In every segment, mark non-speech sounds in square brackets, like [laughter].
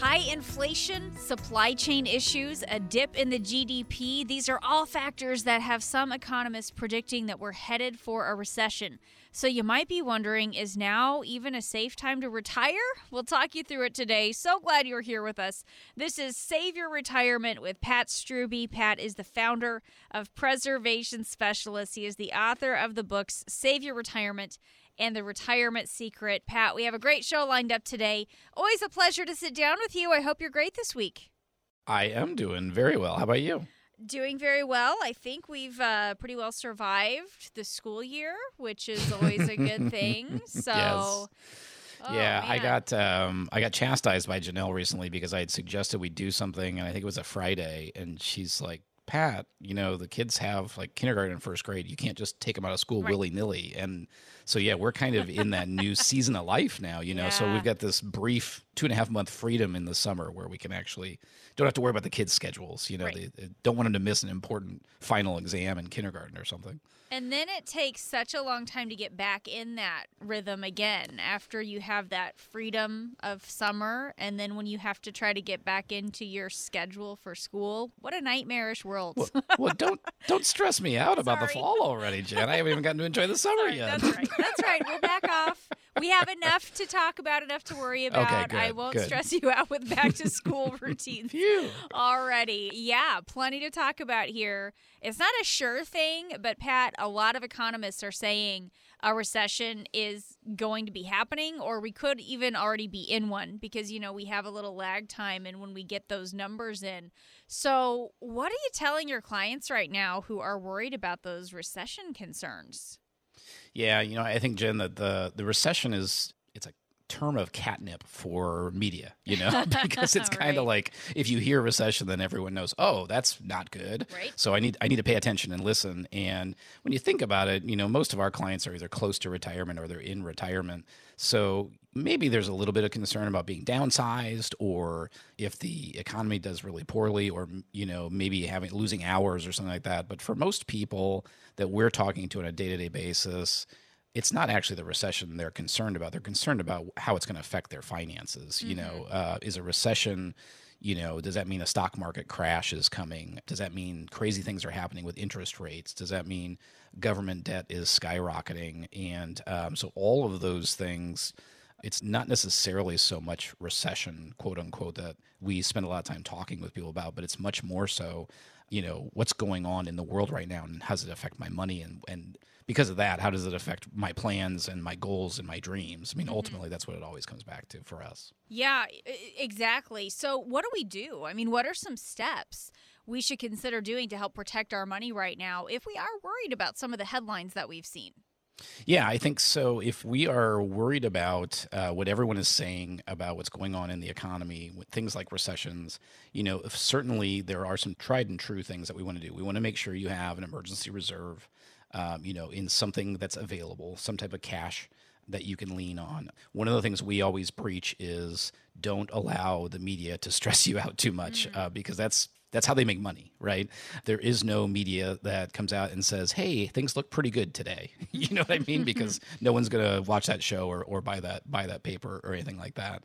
High inflation, supply chain issues, a dip in the GDP, these are all factors that have some economists predicting that we're headed for a recession. So you might be wondering is now even a safe time to retire? We'll talk you through it today. So glad you're here with us. This is Save Your Retirement with Pat Strubbe. Pat is the founder of Preservation Specialists. He is the author of the books Save Your Retirement and the retirement secret. Pat, we have a great show lined up today. Always a pleasure to sit down with you. I hope you're great this week. I am doing very well. How about you? Doing very well. I think we've uh, pretty well survived the school year, which is always a good [laughs] thing. So. Yes. Oh, yeah, man. I got um, I got chastised by Janelle recently because I had suggested we do something, and I think it was a Friday, and she's like, "Pat, you know the kids have like kindergarten and first grade. You can't just take them out of school right. willy nilly." And so yeah, we're kind of in that new season of life now, you know. Yeah. So we've got this brief two and a half month freedom in the summer where we can actually don't have to worry about the kids' schedules. You know, right. they, they, don't want them to miss an important final exam in kindergarten or something. And then it takes such a long time to get back in that rhythm again after you have that freedom of summer. And then when you have to try to get back into your schedule for school, what a nightmarish world. Well, well don't don't stress me out about the fall already, Jen. I haven't even gotten to enjoy the [laughs] summer Sorry, yet. That's right. That's right. We'll back off. We have enough to talk about, enough to worry about. Okay, good, I won't good. stress you out with back to school [laughs] routines already. Yeah, plenty to talk about here. It's not a sure thing, but Pat, a lot of economists are saying a recession is going to be happening, or we could even already be in one because, you know, we have a little lag time and when we get those numbers in. So, what are you telling your clients right now who are worried about those recession concerns? Yeah, you know, I think Jen that the the recession is term of catnip for media, you know, [laughs] [laughs] because it's kind of right. like if you hear recession, then everyone knows, oh, that's not good. Right. So I need I need to pay attention and listen. And when you think about it, you know, most of our clients are either close to retirement or they're in retirement. So maybe there's a little bit of concern about being downsized or if the economy does really poorly or you know maybe having losing hours or something like that but for most people that we're talking to on a day-to-day basis it's not actually the recession they're concerned about. They're concerned about how it's going to affect their finances. Mm-hmm. You know, mm-hmm. uh, is a recession, you know, does that mean a stock market crash is coming? Does that mean crazy things are happening with interest rates? Does that mean government debt is skyrocketing? And um, so all of those things, it's not necessarily so much recession, quote unquote, that we spend a lot of time talking with people about, but it's much more so, you know, what's going on in the world right now and how does it affect my money and, and because of that, how does it affect my plans and my goals and my dreams? I mean, mm-hmm. ultimately, that's what it always comes back to for us. Yeah, exactly. So, what do we do? I mean, what are some steps we should consider doing to help protect our money right now if we are worried about some of the headlines that we've seen? Yeah, I think so. If we are worried about uh, what everyone is saying about what's going on in the economy, with things like recessions, you know, certainly there are some tried and true things that we want to do. We want to make sure you have an emergency reserve um, you know, in something that's available, some type of cash that you can lean on. One of the things we always preach is don't allow the media to [laughs] stress you out too much mm-hmm. uh, because that's that's how they make money, right? There is no media that comes out and says, "Hey, things look pretty good today." [laughs] you know what I mean? [laughs] Because no one's going to watch that show or, or buy that buy that paper or anything like that.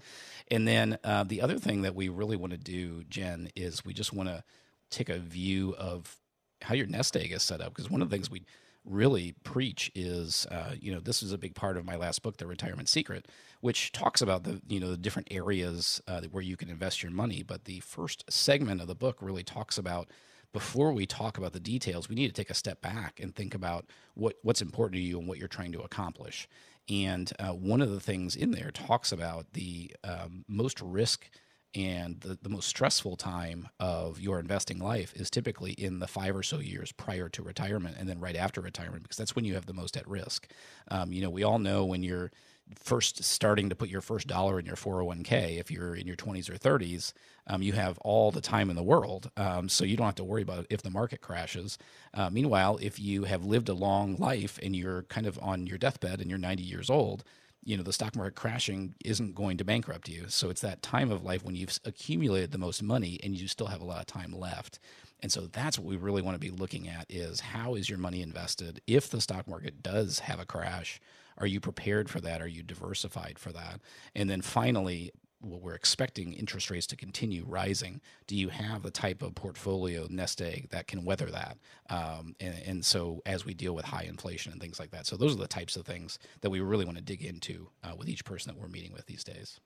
And then uh, the other thing that we really want to do, Jen, is we just want to take a view of how your nest egg is set up. Because one of the things we really preach is, uh, you know, this is a big part of my last book, The Retirement Secret, which talks about the, you know, the different areas uh, where you can invest your money. But the first segment of the book really talks about before we talk about the details, we need to take a step back and think about what, what's important to you and what you're trying to accomplish. And uh, one of the things in there talks about the um, most risk and the, the most stressful time of your investing life is typically in the five or so years prior to retirement and then right after retirement because that's when you have the most at risk. Um, you know, we all know when you're first starting to put your first dollar in your 401k, if you're in your 20s or 30s, um, you have all the time in the world. Um, so you don't have to worry about if the market crashes. Uh, meanwhile, if you have lived a long life and you're kind of on your deathbed and you're 90 years old, you know the stock market crashing isn't going to bankrupt you. So it's that time of life when you've accumulated the most money and you still have a lot of time left. And so that's what we really want to be looking at is how is your money invested? If the stock market does have a crash are you prepared for that? Are you diversified for that? And then finally well, we're expecting interest rates to continue rising. Do you have the type of portfolio nest egg that can weather that? Um, and, and, so, as we deal with high inflation and things like that, so those are the types of things that we really want to dig into uh, with each person that we're meeting with these days.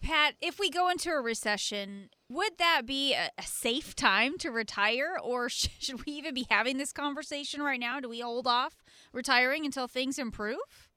Pat, if we go into a recession, would that be a, a safe time to retire, or sh- [laughs] should we even be having this conversation right now? Do we hold off retiring until things improve?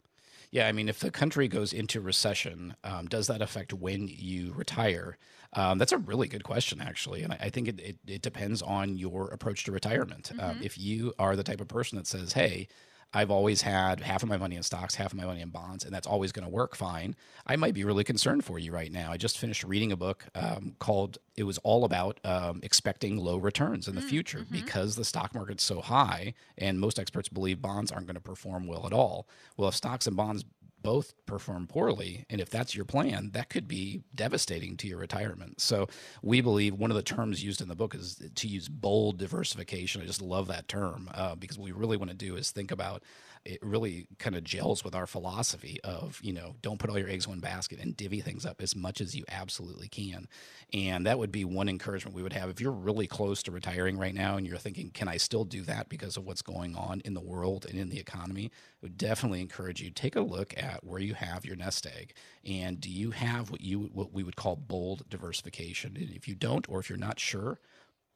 Yeah, I mean, if the country goes into recession, um, does that affect when you retire? Um, that's a really good question, actually. And I, I think it, it, it, depends on your approach to retirement. Um, mm-hmm. Um, if you are the type of person that says, hey, I've always had half of my money in stocks, half of my money in bonds, and that's always going to work fine. I might be really concerned for you right now. I just finished reading a book um, called, it was all about um, expecting low returns in the mm, future mm-hmm. because the stock market's so high, and most experts believe bonds aren't going to perform well at all. Well, if stocks and bonds both perform poorly. And if that's your plan, that could be devastating to your retirement. So we believe one of the terms used in the book is to use bold diversification. I just love that term uh, because what we really want to do is think about it really kind of gels with our philosophy of you know don't put all your eggs in one basket and divvy things up as much as you absolutely can. And that would be one encouragement we would have. If you're really close to retiring right now and you're thinking can i still do that because of what's going on in the world and in the economy? I would definitely encourage you take a look at where you have your nest egg. And do you have what you what we would call bold diversification? And if you don't or if you're not sure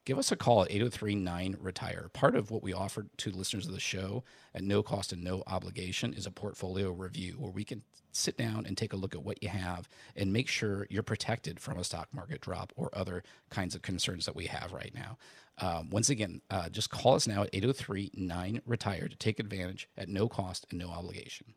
give us a call at 803 retire part of what we offer to listeners of the show at no cost and no obligation is a portfolio review where we can sit down and take a look at what you have and make sure you're protected from a stock market drop or other kinds of concerns that we have right now um, once again uh, just call us now at 803 retire to take advantage at no cost and no obligation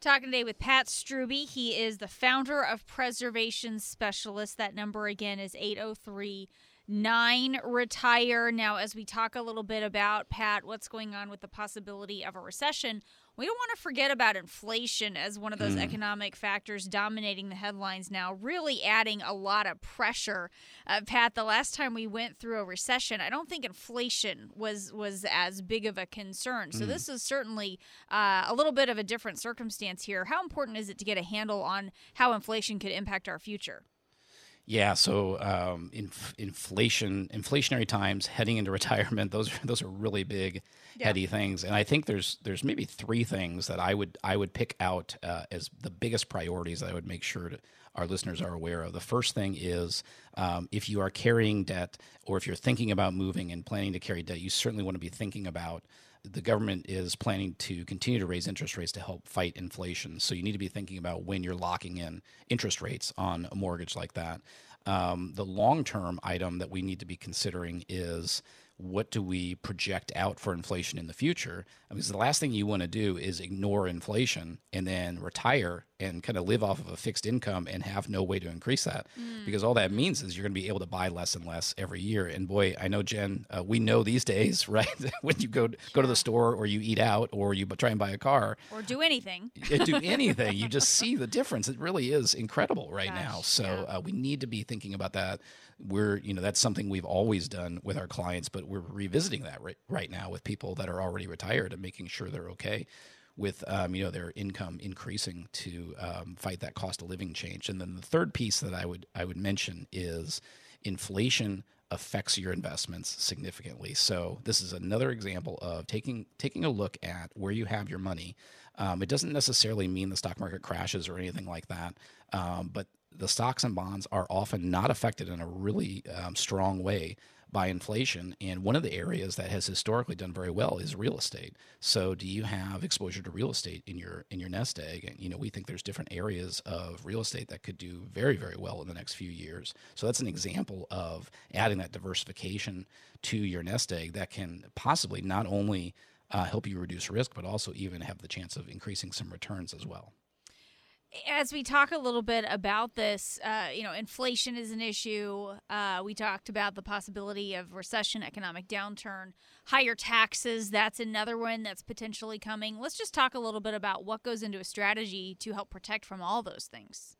Talking today with Pat Strubbe. He is the founder of Preservation Specialist. That number again is 803 nine retire. Now, as we talk a little bit about, Pat, what's going on with the possibility of a recession, we don't want to forget about inflation as one of those mm. economic factors dominating the headlines now, really adding a lot of pressure. Uh, Pat, the last time we went through a recession, I don't think inflation was was as big of a concern. So mm. this is certainly uh, a little bit of a different circumstance here. How important is it to get a handle on how inflation could impact our future? Yeah, so um, inf- inflation, inflationary times, heading into [laughs] retirement, those are those are really big, yeah. heady things. And I think there's there's maybe three things that I would I would pick out uh, as the biggest priorities that I would make sure to, our listeners are aware of. The first thing is um, if you are carrying debt, or if you're thinking about moving and planning to carry debt, you certainly want to be thinking about the government is planning to continue to raise interest rates to help fight inflation. So you need to be thinking about when you're locking in interest rates on a mortgage like that. Um, the long term item that we need to be considering is what do we project out for inflation in the future? Because the last thing you want to do is ignore inflation and then retire and kind of live off of a fixed income and have no way to increase that. Mm. Because all that means is you're going to be able to buy less and less every year. And boy, I know Jen, uh, we know these [laughs] days, right? when you go go to the store or you eat out or you try and buy a car or do anything, [laughs] do anything, you just see the difference. It really is incredible right Gosh, now. So yeah. uh, we need to be thinking about that we're you know that's something we've always done with our clients but we're revisiting that right, right now with people that are already retired and making sure they're okay with um, you know their income increasing to um, fight that cost of living change. And then the third piece that i would i would mention is inflation affects your investments significantly. So this is another example of taking taking a look at where you have your money. Um, it doesn't necessarily mean the stock market crashes or anything like that um, but the stocks and bonds are often not affected in a really um, strong way by inflation. And one of the areas that has historically done very well is real estate. So, do you have exposure to real estate in your in your nest egg? And you know, we think there's different areas of real estate that could do very very well in the next few years. So that's an example of adding that diversification to your nest egg that can possibly not only uh, help you reduce risk, but also even have the chance of increasing some returns as well as we talk a little bit about this, uh, you know, inflation is an issue. Uh, we talked about the possibility of recession, economic downturn, higher taxes. That's another one that's potentially coming. Let's just talk a little bit about what goes into a strategy to help protect from all those things.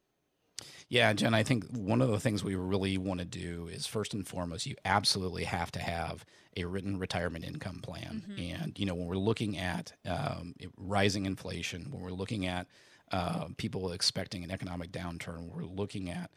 Yeah, Jen, I think one of the things we really want to do is first and foremost, you absolutely have to have a written retirement income plan. Mm-hmm. And, you know, when we're looking at um, rising inflation, when we're looking at uh, people expecting an economic downturn. We're looking at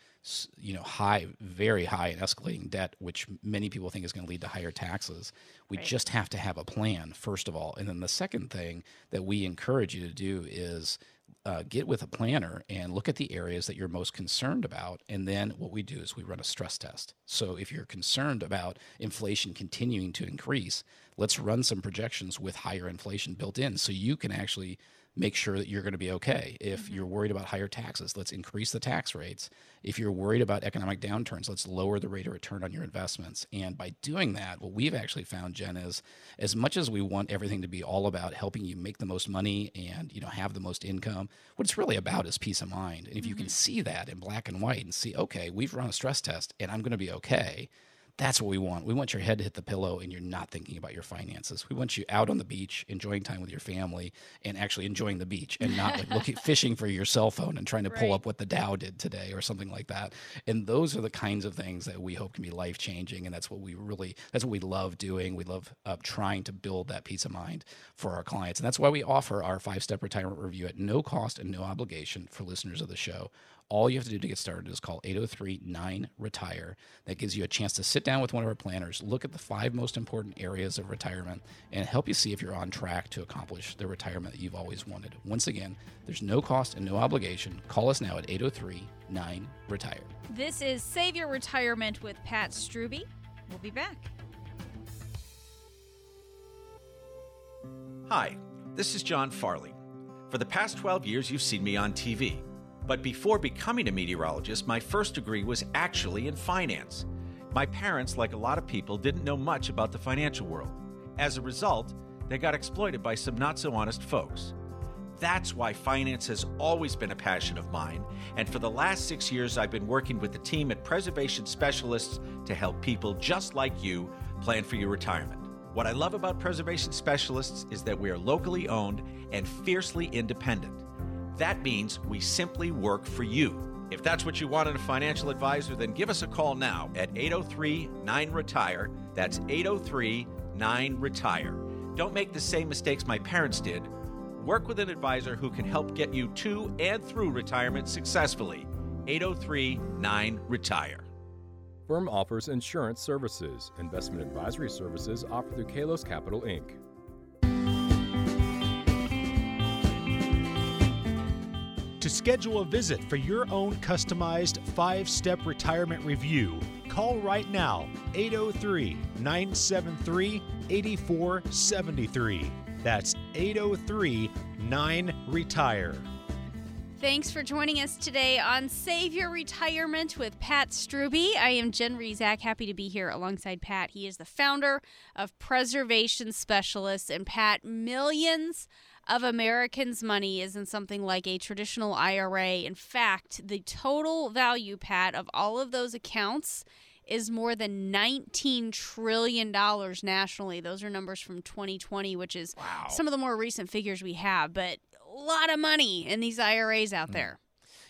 you know high, very high and escalating debt, which many people think is going to lead to higher taxes. We right. just have to have a plan first of all, and then the second thing that we encourage you to do is. Uh, get with a planner and look at the areas that you're most concerned about. And then what we do is we run a stress test. So if you're concerned about inflation continuing to increase, let's run some projections with higher inflation built in so you can actually make sure that you're going to be okay. If mm-hmm. you're worried about higher taxes, let's increase the tax rates. If you're worried about economic downturns, let's lower the rate of return on your investments. And by doing that, what we've actually found, Jen, is as much as we want everything to be all about helping you make the most money and you know have the most income, what it's really about is peace of mind. And if mm-hmm. you can mm-hmm. see that in black and white and see, okay, we've run a stress test and I'm going to be okay that's what we want. We want your head to hit the pillow and you're not thinking about your finances. We want you out on the beach, enjoying time with your family, and actually enjoying the beach, and not like looking [laughs] fishing for your cell phone and trying to pull right. up what the Dow did today or something like that. And those are the kinds of things that we hope can be life changing, and that's what we really that's what we love doing. We love uh, trying to build that peace of mind for our clients, and that's why we offer our five step retirement review at no cost and no obligation for listeners of the show. All you have to do to get started is call 803 9 Retire. That gives you a chance to sit down with one of our planners, look at the five most important areas of retirement, and help you see if you're on track to accomplish the retirement that you've always wanted. Once again, there's no cost and no obligation. Call us now at 803 9 Retire. This is Save Your Retirement with Pat Strubbe. We'll be back. Hi, this is John Farley. For the past 12 years, you've seen me on TV. But before becoming a meteorologist, my first degree was actually in finance. My parents, like a lot of people, didn't know much about the financial world. As a result, they got exploited by some not so honest folks. That's why finance has always been a passion of mine, and for the last six years, I've been working with the team at Preservation Specialists to help people just like you plan for your retirement. What I love about Preservation Specialists is that we are locally owned and fiercely independent. That means we simply work for you. If that's what you want in a financial advisor, then give us a call now at 803 9 Retire. That's 803 9 Retire. Don't make the same mistakes my parents did. Work with an advisor who can help get you to and through retirement successfully. 803 9 Retire. Firm offers insurance services. Investment advisory services offered through Kalos Capital Inc. To schedule a visit for your own customized five step retirement review, call right now 803 973 8473. That's 803 9 Retire. Thanks for joining us today on Save Your Retirement with Pat Strubbe. I am Jen Rizak, happy to be here alongside Pat. He is the founder of Preservation Specialists, and Pat, millions of Americans' money is in something like a traditional IRA. In fact, the total value, Pat, of all of those accounts is more than $19 trillion nationally. Those are numbers from 2020, which is wow. some of the more recent figures we have, but a lot of money in these IRAs out mm. there.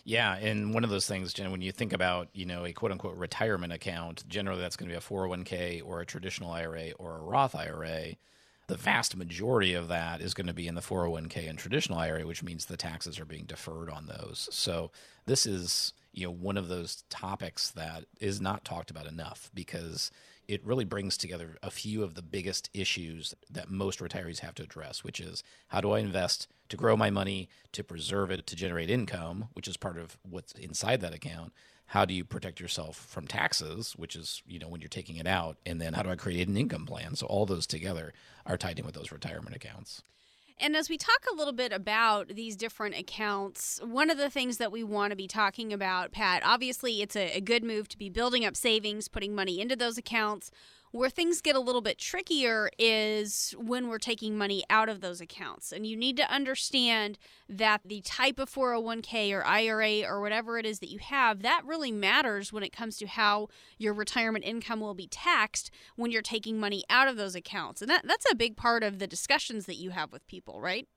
Yeah, and one of those things, Jen, when you think about, you know, a quote unquote retirement account, generally that's going to be a 401k or a traditional IRA or a Roth IRA the vast majority of that is going to be in the 401k and traditional IRA, which means the taxes are being deferred on those. So this is you know one of those topics that is not talked about enough because it really brings together a few of the biggest issues that most retirees have to address, which is how do I invest to grow my money, to preserve it, to generate income, which is part of what's inside that account. How do you protect yourself from taxes, which is, you know, when you're taking it out? And then how do I create an income plan? So all those together are tied in with those retirement accounts. And as we talk a little bit about these different accounts, one of the things that we want to be talking about, Pat, obviously it's a, a, good move to be building up savings, putting money into those accounts. Where things get a little bit trickier is when we're taking money out of those accounts. And you need to understand that the type of 401k or IRA or whatever it is that you have, that really matters when it comes to how your retirement income will be taxed when you're taking money out of those accounts. And that, that's a big part of the discussions that you have with people, right?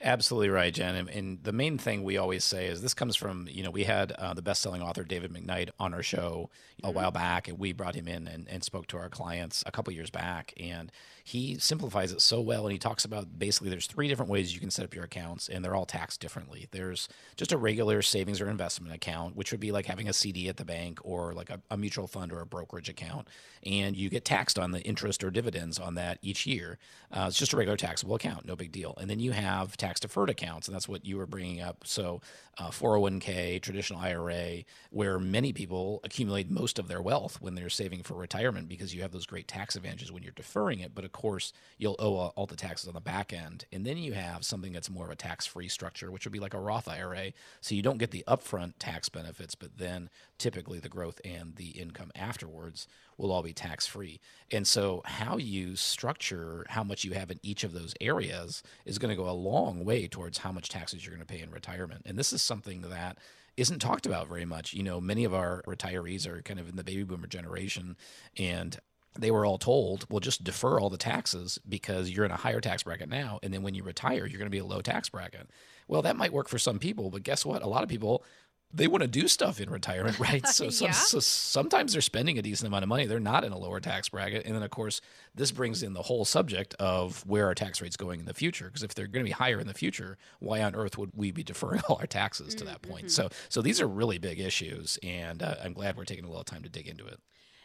Absolutely right, Jen. And, and, the main thing we always say is this comes from, you know, we had uh, the best selling author David McKnight on our show a mm-hmm. while back, and we brought him in and, and spoke to our clients a couple years back. And he simplifies it so well. And he talks about basically there's three different ways you can set up your accounts, and they're all taxed differently. There's just a regular savings or investment account, which would be like having a CD at the bank or like a, a mutual fund or a brokerage account. And you get taxed on the interest or dividends on that each year. Uh, it's just a regular taxable account, no big deal. And then you have tax deferred accounts, and that's what you were bringing up. So, uh, 401k, traditional IRA, where many people accumulate most of their wealth when they're saving for retirement because you have those great tax advantages when you're deferring it. But course, you'll owe uh, all the taxes on the back end. And then you have something that's more of a tax free structure, which would be like a Roth IRA. So you don't get the upfront tax benefits, but then typically the growth and the income afterwards will all be tax free. And so, how you structure how much you have in each of those areas is going to go a long way towards how much taxes you're going to pay in retirement. And this is something that isn't talked about very much. You know, many of our retirees are kind of in the baby boomer generation and they were all told, well, just defer all the taxes because you're in a higher tax bracket now. And then when you retire, you're going to be a low tax bracket. Well, that might work for some people, but guess what? A lot of people they want to do stuff in retirement, [laughs] right? So, yeah. so, sometimes they're spending a decent amount of money. They're not in a lower tax bracket. And then, of course, this brings in the whole subject of where our tax rate's going in the future. Because if they're going to be higher in the future, why on earth would we be deferring [laughs] all our taxes to that point? Mm-hmm. So, so these are really big issues. And uh, I'm glad we're taking a little time to dig into it.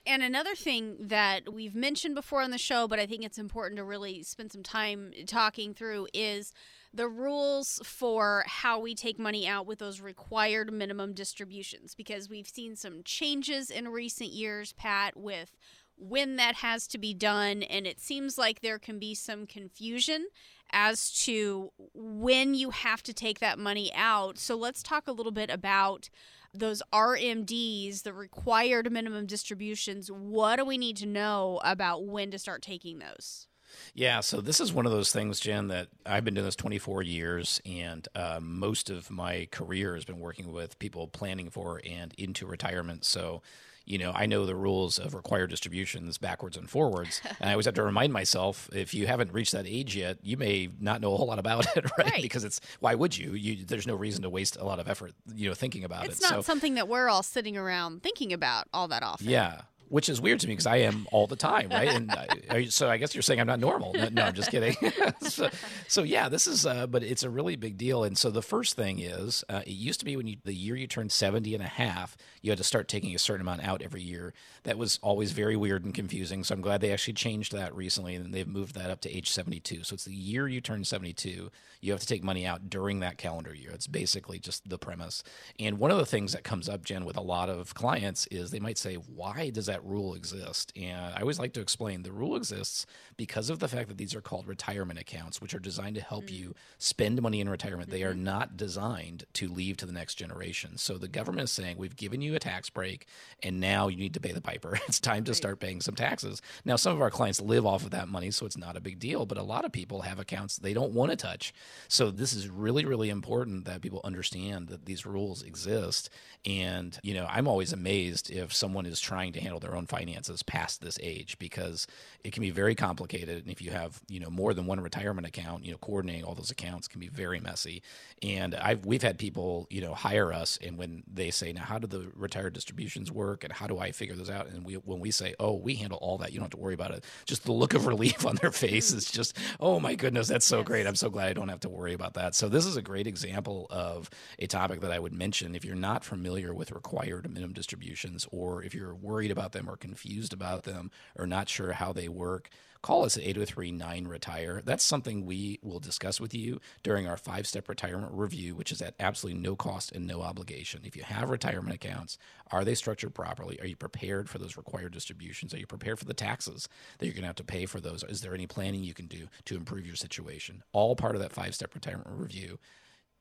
And another thing that we've mentioned before on the show, but I think it's important to really spend some time talking through is the rules for how we take money out with those required minimum distributions because we've seen some changes in recent years, Pat, with when that has to be done. And it seems like there can be some confusion as to when you have to take that money out. So let's talk a little bit about those RMDs, the required minimum distributions. What do we need to know about when to start taking those? Yeah, so this is one of those things, Jen, that I've been doing this 24 years, and uh, most of my career has been working with people planning for and into retirement. So, you know, I know the rules of required distributions backwards and forwards. [laughs] and I always have to remind myself if you haven't reached that age yet, you may not know a whole lot about [laughs] it, right? right. Because it's why would you? you? There's no reason to waste a lot of effort, you know, thinking about it's it. It's not so, something that we're all sitting around thinking about all that often. Yeah which is weird to me because I am all the time, right? And I, so I guess you're saying I'm not normal. No, no I'm just kidding. [laughs] so, so, yeah, this is, uh, but it's a really big deal. And so the first thing is, uh, it used to be when you the year you turned 70 and a half, you had to start taking a certain amount out every year. That was always very weird and confusing. So I'm glad they actually changed that recently, and they've moved that up to age 72. So it's the year you turn 72, you have to take money out during that calendar year. It's basically just the premise. And one of the things that comes up, Jen, with a lot of clients is they might say, why does that that rule exist. And I always like to explain the rule exists because of the fact that these are called retirement accounts, which are designed to help mm. you spend money in retirement. Mm-hmm. They are mm-hmm. not designed to leave to the next generation. So the government is saying, we've given you a tax break and now you need to pay the piper. [laughs] It's time to right. start paying some taxes. Now, some of our clients live off of that money, so it's not a big deal, but a lot of people have accounts they don't want to touch. So this is really, really important that people understand that these rules exist. And, you know, I'm always amazed if someone is trying to handle their their own finances past this age because it can be very complicated. And if you have, you know, more than one retirement account, you know, coordinating all those accounts can be very messy. And I've we've had people, you know, hire us, and when they say, "Now, how do the retired distributions work, and how do I figure those out?" and we when we say, "Oh, we handle all that. You don't have to worry about it," just the look of [laughs] relief on their face is just, "Oh my goodness, that's so yes. great. I'm so glad I don't have to worry about that." So this is a great example of a topic that I would mention if you're not familiar with required minimum distributions, or if you're worried about them or confused about them or not sure how they work, call us at 803 9 Retire. That's something we will discuss with you during our five step retirement review, which is at absolutely no cost and no obligation. If you have retirement accounts, are they structured properly? Are you prepared for those required distributions? Are you prepared for the taxes that you're going to have to pay for those? Is there any planning you can do to improve your situation? All part of that five step retirement review.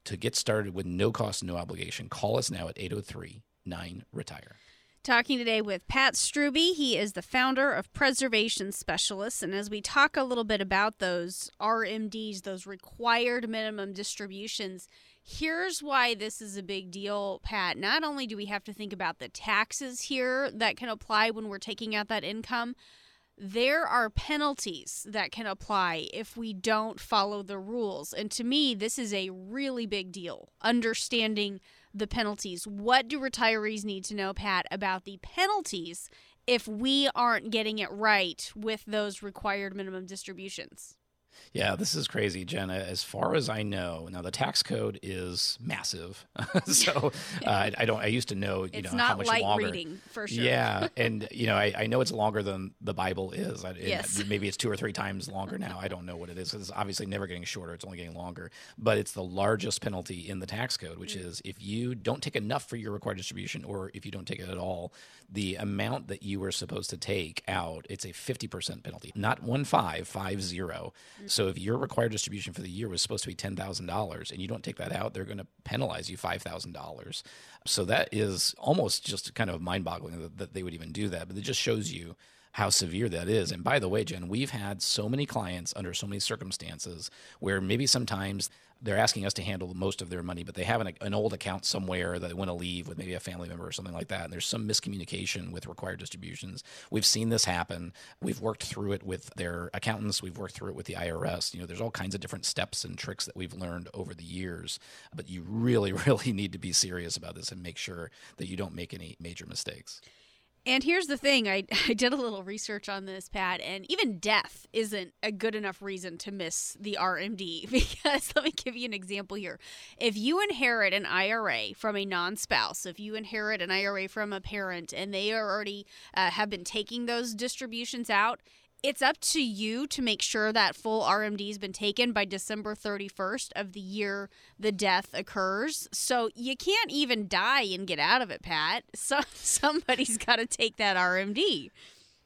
To get started with no cost, no obligation, call us now at 803 9 Retire. Talking today with Pat Strubbe. He is the founder of Preservation Specialists. And as we talk a little bit about those RMDs, those required minimum distributions, here's why this is a big deal, Pat. Not only do we have to think about the taxes here that can apply when we're taking out that income, there are penalties that can apply if we don't follow the rules. And to me, this is a really big deal. Understanding the penalties. What do retirees need to know, Pat, about the penalties if we aren't getting it right with those required minimum distributions? Yeah, this is crazy, Jenna. As far as I know, now the tax code is massive, [laughs] so uh, I don't. I used to know, you it's know, not how much light longer. reading for sure. Yeah, and you know, I, I know it's longer than the Bible is. I, Yes. maybe it's two or three times longer now. I don't know what it is. It's obviously never getting shorter. It's only getting longer. But it's the largest penalty in the tax code, which is if you don't take enough for your required distribution, or if you don't take it at all, the amount that you were supposed to take out, it's a fifty percent penalty, not one five, five zero. So if your required distribution for the year was supposed to be ten thousand dollars, and you don't take that out, they're going to penalize you five thousand dollars. So that is almost just kind of mind-boggling that, that they would even do that. But it just shows you how severe that is. And by the way, Jen, we've had so many clients under so many circumstances where maybe sometimes they're asking us to handle most of their money, but they have an, an old account somewhere that they want to leave with maybe a family member or something like that. And there's some miscommunication with required distributions. We've seen this happen. We've worked through it with their accountants. We've worked through it with the IRS. You know, there's all kinds of different steps and tricks that we've learned over the years. But you really, [laughs] really need to be serious about this and make sure that you don't make any major mistakes. And here's the thing I, [laughs] I did a little research on this, Pat, and even death isn't a good enough reason to miss the RMD. [laughs] Because let me give you an example here. If you inherit an IRA from a non spouse, if you inherit an IRA from a parent and they are already uh, have been taking those distributions out, it's up to you to make sure that full RMD has been taken by December 31st of the year the death occurs. So you can't even die and get out of it, Pat. [laughs] So somebody's got to take that RMD.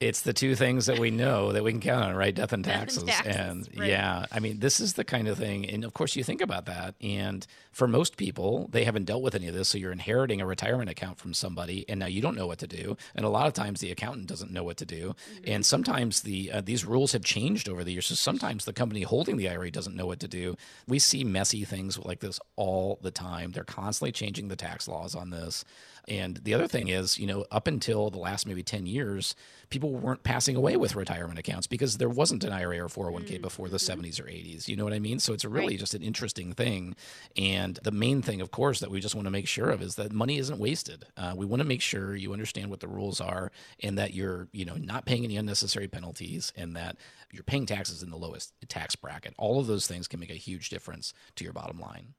It's the two things that we know that we can count on, right? Death and Death and taxes. taxes, and right. yeah, I mean, this is the kind of thing. And of course, you think about that. And for most people, they haven't dealt with any of this. So you're inheriting a retirement account from somebody, and now you don't know what to do. And a lot of times, the accountant doesn't know what to do. And sometimes the uh, these rules have changed over the years. So sometimes the company holding the IRA doesn't know what to do. We see messy things like this all the time. They're constantly changing the tax laws on this. And the other thing is, you know, up until the last maybe 10 years, people weren't passing away with retirement accounts because there wasn't an IRA or 401k before the 70s or 80s. You know what I mean? So it's really Right. just an interesting thing. And the main thing, of course, that we just want to make sure of is that money isn't wasted. Uh, we want to make sure you understand what the rules are and that you're, you know, not paying any unnecessary penalties and that you're paying taxes in the lowest tax bracket. All of those things can make a huge difference to your bottom line.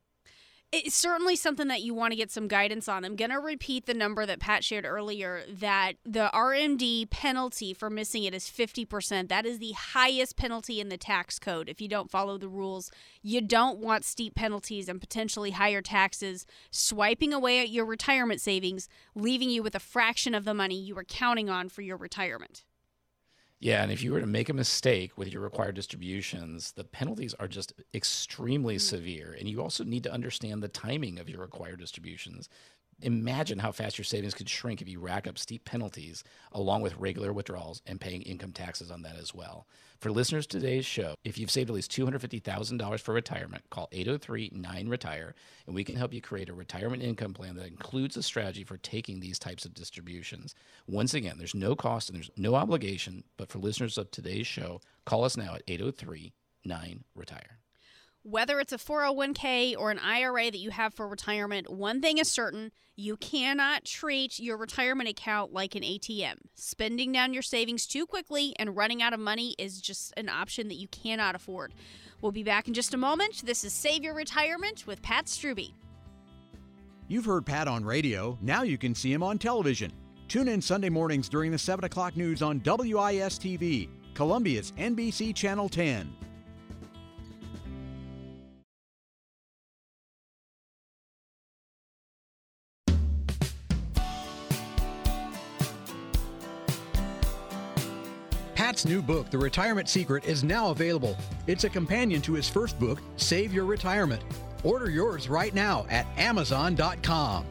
It's certainly something that you want to get some guidance on. I'm going to repeat the number that Pat shared earlier that the RMD penalty for missing it is 50%. That is the highest penalty in the tax code if you don't follow the rules. You don't want steep penalties and potentially higher taxes swiping away at your retirement savings, leaving you with a fraction of the money you were counting on for your retirement. Yeah, and if you were to make a mistake with your required distributions, the penalties are just extremely mm. severe. And you also need to understand the timing of your required distributions. Imagine how fast your savings could shrink if you rack up steep penalties along with regular withdrawals and paying income taxes on that as well. For listeners to today's show, if you've saved at least $250,000 for retirement, call 803 9 Retire and we can help you create a retirement income plan that includes a strategy for taking these types of distributions. Once again, there's no cost and there's no obligation, but for listeners of today's show, call us now at 803 9 Retire. Whether it's a 401k or an IRA that you have for retirement, one thing is certain you cannot treat your retirement account like an ATM. Spending down your savings too quickly and running out of money is just an option that you cannot afford. We'll be back in just a moment. This is Save Your Retirement with Pat Strubbe. You've heard Pat on radio, now you can see him on television. Tune in Sunday mornings during the 7 o'clock news on WIS TV, Columbia's NBC Channel 10. Pat's new book, The Retirement Secret, is now available. It's a companion to his first book, Save Your Retirement. Order yours right now at Amazon.com.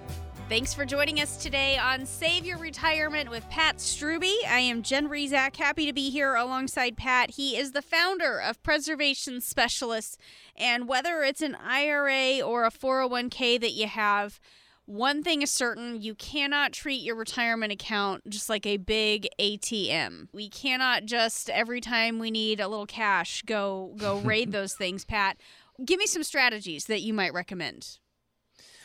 Thanks for joining us today on Save Your Retirement with Pat Strubbe. I am Jen Rizak, happy to be here alongside Pat. He is the founder of Preservation Specialists, and whether it's an IRA or a 401k that you have, one thing is certain you cannot treat your retirement account just like a big ATM. We cannot just every time we need a little cash go go [laughs] raid those things, Pat. Give me some strategies that you might recommend.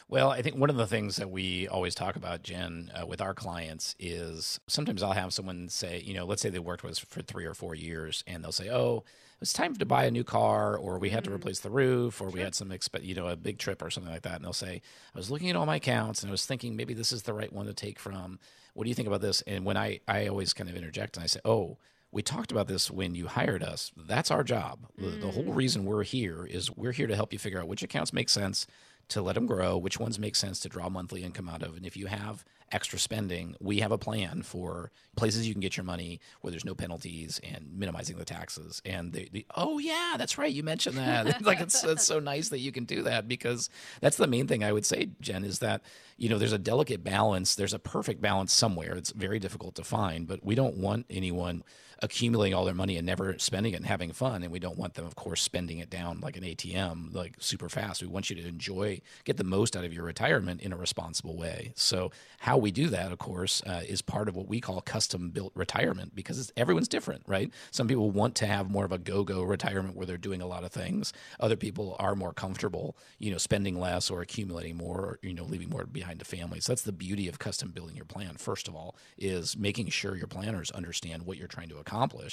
Well, I think one of the things that we always talk about, Jen, uh, with our clients is sometimes I'll have someone say, you know, let's say they worked with us for three or four years, and they'll say, oh, it's time to buy a new car, or we had to Mm. replace the roof, or we had some, exp- you know, a big trip or something like that. And they'll say, I was looking at all my accounts, and I was thinking maybe this is the right one to take from. What do you think about this? And when I, I always kind of interject and I say, oh, we talked about this when you hired us. That's our job. The, the whole reason we're here is we're here to help you figure out which accounts make sense to let them grow, which ones make sense to draw monthly income out of. And if you have extra spending, we have a plan for places you can get your money where there's no penalties and minimizing the taxes. And they, they oh yeah, that's right, you mentioned that. [laughs] like it's, it's so nice that you can do that because that's the main thing I would say, Jen, is that you know there's a delicate balance. There's a perfect balance somewhere. It's very difficult to find, but we don't want anyone accumulating all their money and never spending it and having fun. And we don't want them, of course, spending it down like an ATM, like super fast. We want you to enjoy, get the most out of your retirement in a responsible way. So, how we do that, of course, uh, is part of what we call custom built retirement because everyone's different, right? Some people want to have more of a go go retirement where they're doing a lot of things. Other people are more comfortable, you know, spending less or accumulating more or, you know, leaving more behind to family. So, that's the beauty of custom building your plan, first of all, is making sure your planners understand what you're trying to accomplish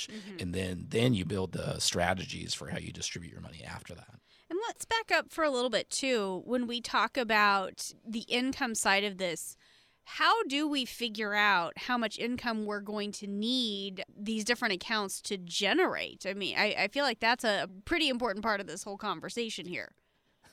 Mm-hmm. and then then you build the strategies for how you distribute your money after that And let's back up for a little bit too. When we talk about the income side of this, how do we figure out how much income we're going to need these different accounts to generate? I mean, I, I feel like that's a pretty important part of this whole conversation here.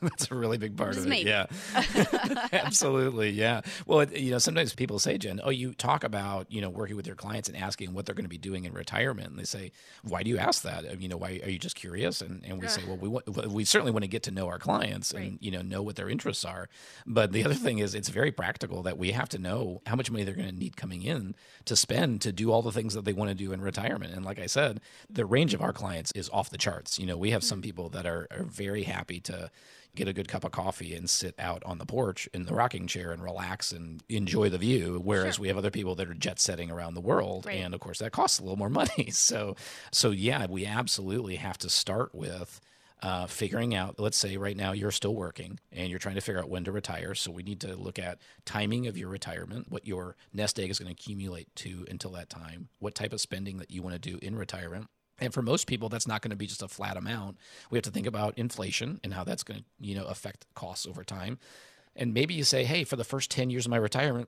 [laughs] That's a really big part Just of it. maybe. Yeah, [laughs] absolutely. Yeah. Well, it, you know, sometimes people say, Jen, oh, you talk about you know working with your clients and asking what they're going to be doing in retirement, and they say, why do you ask that? Uh, You know, why are you just curious? And and we say, well, we want, we certainly want to get to know our clients and you know know what their interests are. But the other thing is, it's very practical that we have to know how much money they're going to need coming in to spend to do all the things that they want to do in retirement. And like I said, the range of our clients is off the charts. You know, we have some people that are, are very happy to get a good cup of coffee and sit out on the porch in the rocking chair and relax and enjoy the view. Whereas we have other people that are jet setting around the world Right. and of course that costs a little more [laughs] money. So so yeah we absolutely have to start with uh, figuring out let's say right now you're still working and you're trying to figure out when to retire. So we need to look at timing of your retirement what your nest egg is going to accumulate to until that time what type of spending that you want to do in retirement and for most people, that's not going to be just a flat amount. We have to think about inflation and how that's going to, you know, affect costs over time. And maybe you say, hey, for the first 10 years of my retirement,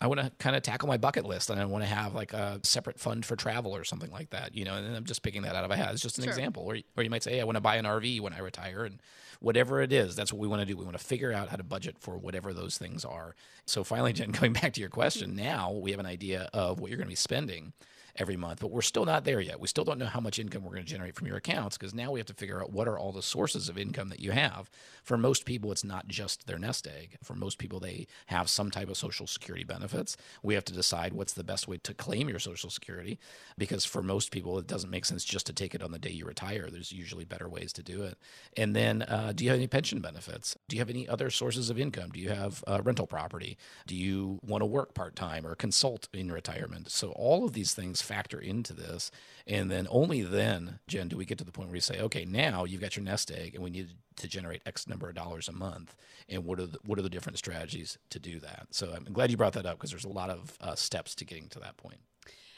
I want to kind of tackle my bucket list and I want to have like a separate fund for travel or something like that, you know, and I'm just picking that out of my hat. It's just an Sure. example. Or, or you might say, hey, I want to buy an RV when I retire and whatever it is, that's what we want to do. We want to figure out how to budget for whatever those things are. So finally, Jen, [laughs] going back to your question, now we have an idea of what you're going to be spending every month, but we're still not there yet. We still don't know how much income we're going to generate from your accounts because now we have to figure out what are all the sources of income that you have. For most people, it's not just their nest egg. For most people, they have some type of social security benefits. We have to decide what's the best way to claim your social security because for most people, it doesn't make sense just to take it on the day you retire. There's usually better ways to do it. And then, uh, do you have any pension benefits? Do you have any other sources of income? Do you have uh, rental property? Do you want to work part time or consult in retirement? So, all of these things factor into this. And then only then, Jen, do we get to the point where you say, okay, now you've got your nest egg and we need to generate X number of dollars a month. And what are the, what are the different strategies to do that? So I'm glad you brought that up because there's a lot of uh, steps to getting to that point.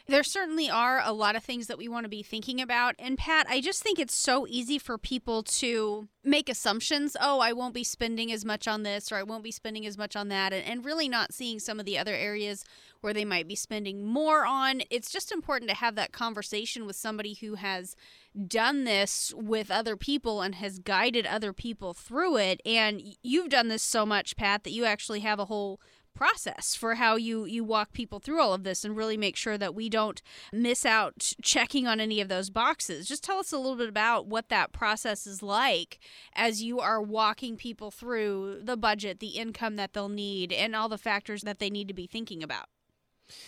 There certainly are a lot of things that we want to be thinking about. And Pat, I just think it's so easy for people to make assumptions. Oh, I won't be spending as much on this or I won't be spending as much on that. And, and really not seeing some of the other areas where they might be spending more on. It's just important to have that conversation with somebody who has done this with other people and has guided other people through it. And you've done this so much, Pat, that you actually have a whole process for how you you walk people through all of this and really make sure that we don't miss out checking on any of those boxes. Just tell us a little bit about what that process is like as you are walking people through the budget, the income that they'll need and all the factors that they need to be thinking about.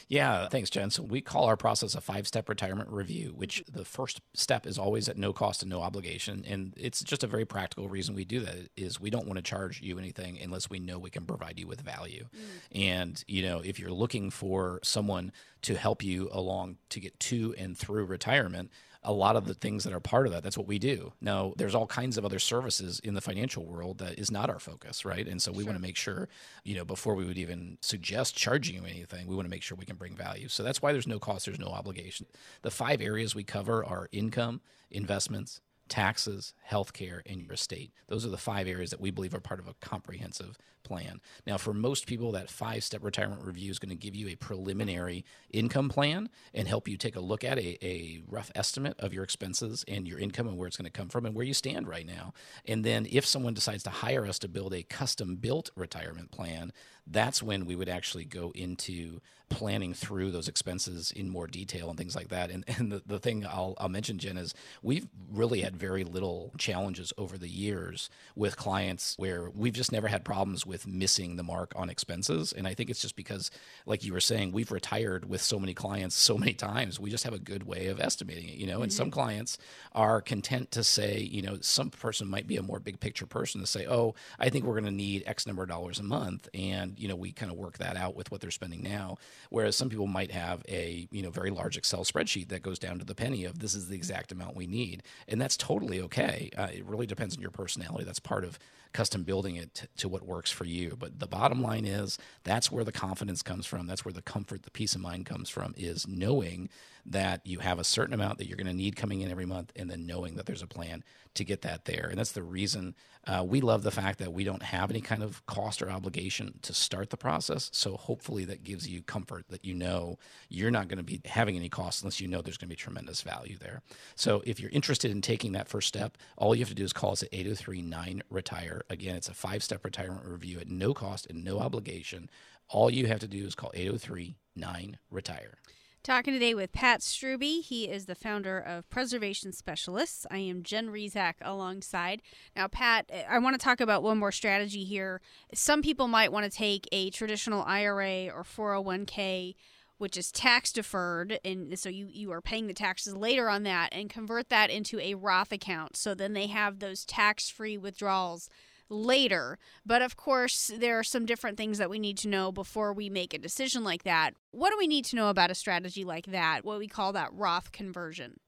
Yeah, thanks, Jen. So we call our process a five step retirement review, which the first step is always at no cost and no obligation. And it's just a very practical reason we do that is we don't want to charge you anything unless we know we can provide you with value. Mm. And, you know, if you're looking for someone to help you along to get to and through retirement, a lot of the things that are part of that. That's what we do. Now, there's all kinds of other services in the financial world that is not our focus, right? And so we sure. want to make sure, you know, before we would even suggest charging you anything, we want to make sure we can bring value. So that's why there's no cost, there's no obligation. The five areas we cover are income, investments, taxes, healthcare, and your estate. Those are the five areas that we believe are part of a comprehensive plan. Now, for most people, that five step retirement review is going to give you a preliminary income plan and help you take a look at a, a rough estimate of your expenses and your income and where it's going to come from and where you stand right now. And then, if someone decides to hire us to build a custom built retirement plan, that's when we would actually go into planning through those expenses in more detail and things like that. And, [laughs] and the, the thing I'll, I'll mention, Jen, is we've really had very little challenges over the years with clients where we've just never had problems with missing the mark on expenses. And I think it's just because, like you were saying, we've retired with so many clients so many times. We just have a good way of estimating it, you know. Mm-hmm. And some mm-hmm. clients are content to say, you know, some person might be a more big picture person to say, oh, I think we're going to need X number of dollars a month. And, you know, we kind of work that out with what they're spending now. Whereas some people might have a, you know, very large Excel spreadsheet that goes down to the penny of this is the exact amount we need. And that's totally okay. Uh, it really depends on your personality. That's part of custom building it to, to what works for you. But the bottom line is that's where the confidence comes from. That's where the comfort, the peace of mind comes from is knowing that you have a certain amount that you're going to need coming in every month and then knowing that there's a plan to get that there. And that's the reason uh, we love the fact that we don't have any kind of cost or obligation to start the process. So hopefully that gives you comfort that you know you're not going to be having any costs unless you know there's going to be tremendous value there. So if you're interested in taking that first step, all you have to do is call us at 803 9 Retire. Again, it's a five step retirement review at no cost and no obligation. All you have to do is call 803 9 Retire. Talking today with Pat Strubbe. He is the founder of Preservation Specialists. I am Jen Rizak alongside. Now, Pat, I want to talk about one more strategy here. Some people might want to take a traditional IRA or 401k which is tax deferred and so you you are paying the taxes later on that and convert that into a Roth account so then they have those tax-free withdrawals later. But of course, there are some different things that we need to know before we make a decision like that. What do we need to know about a strategy like that? What we call that Roth conversion?